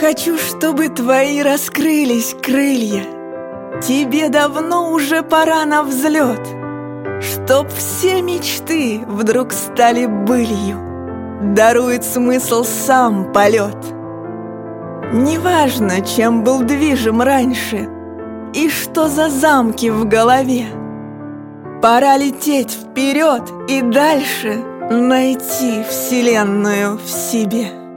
Хочу, чтобы твои раскрылись крылья. Тебе давно уже пора на взлет, Чтоб все мечты вдруг стали былью, Дарует смысл сам полет. Неважно, чем был движим раньше И что за замки в голове. Пора лететь вперед и дальше Найти вселенную в себе.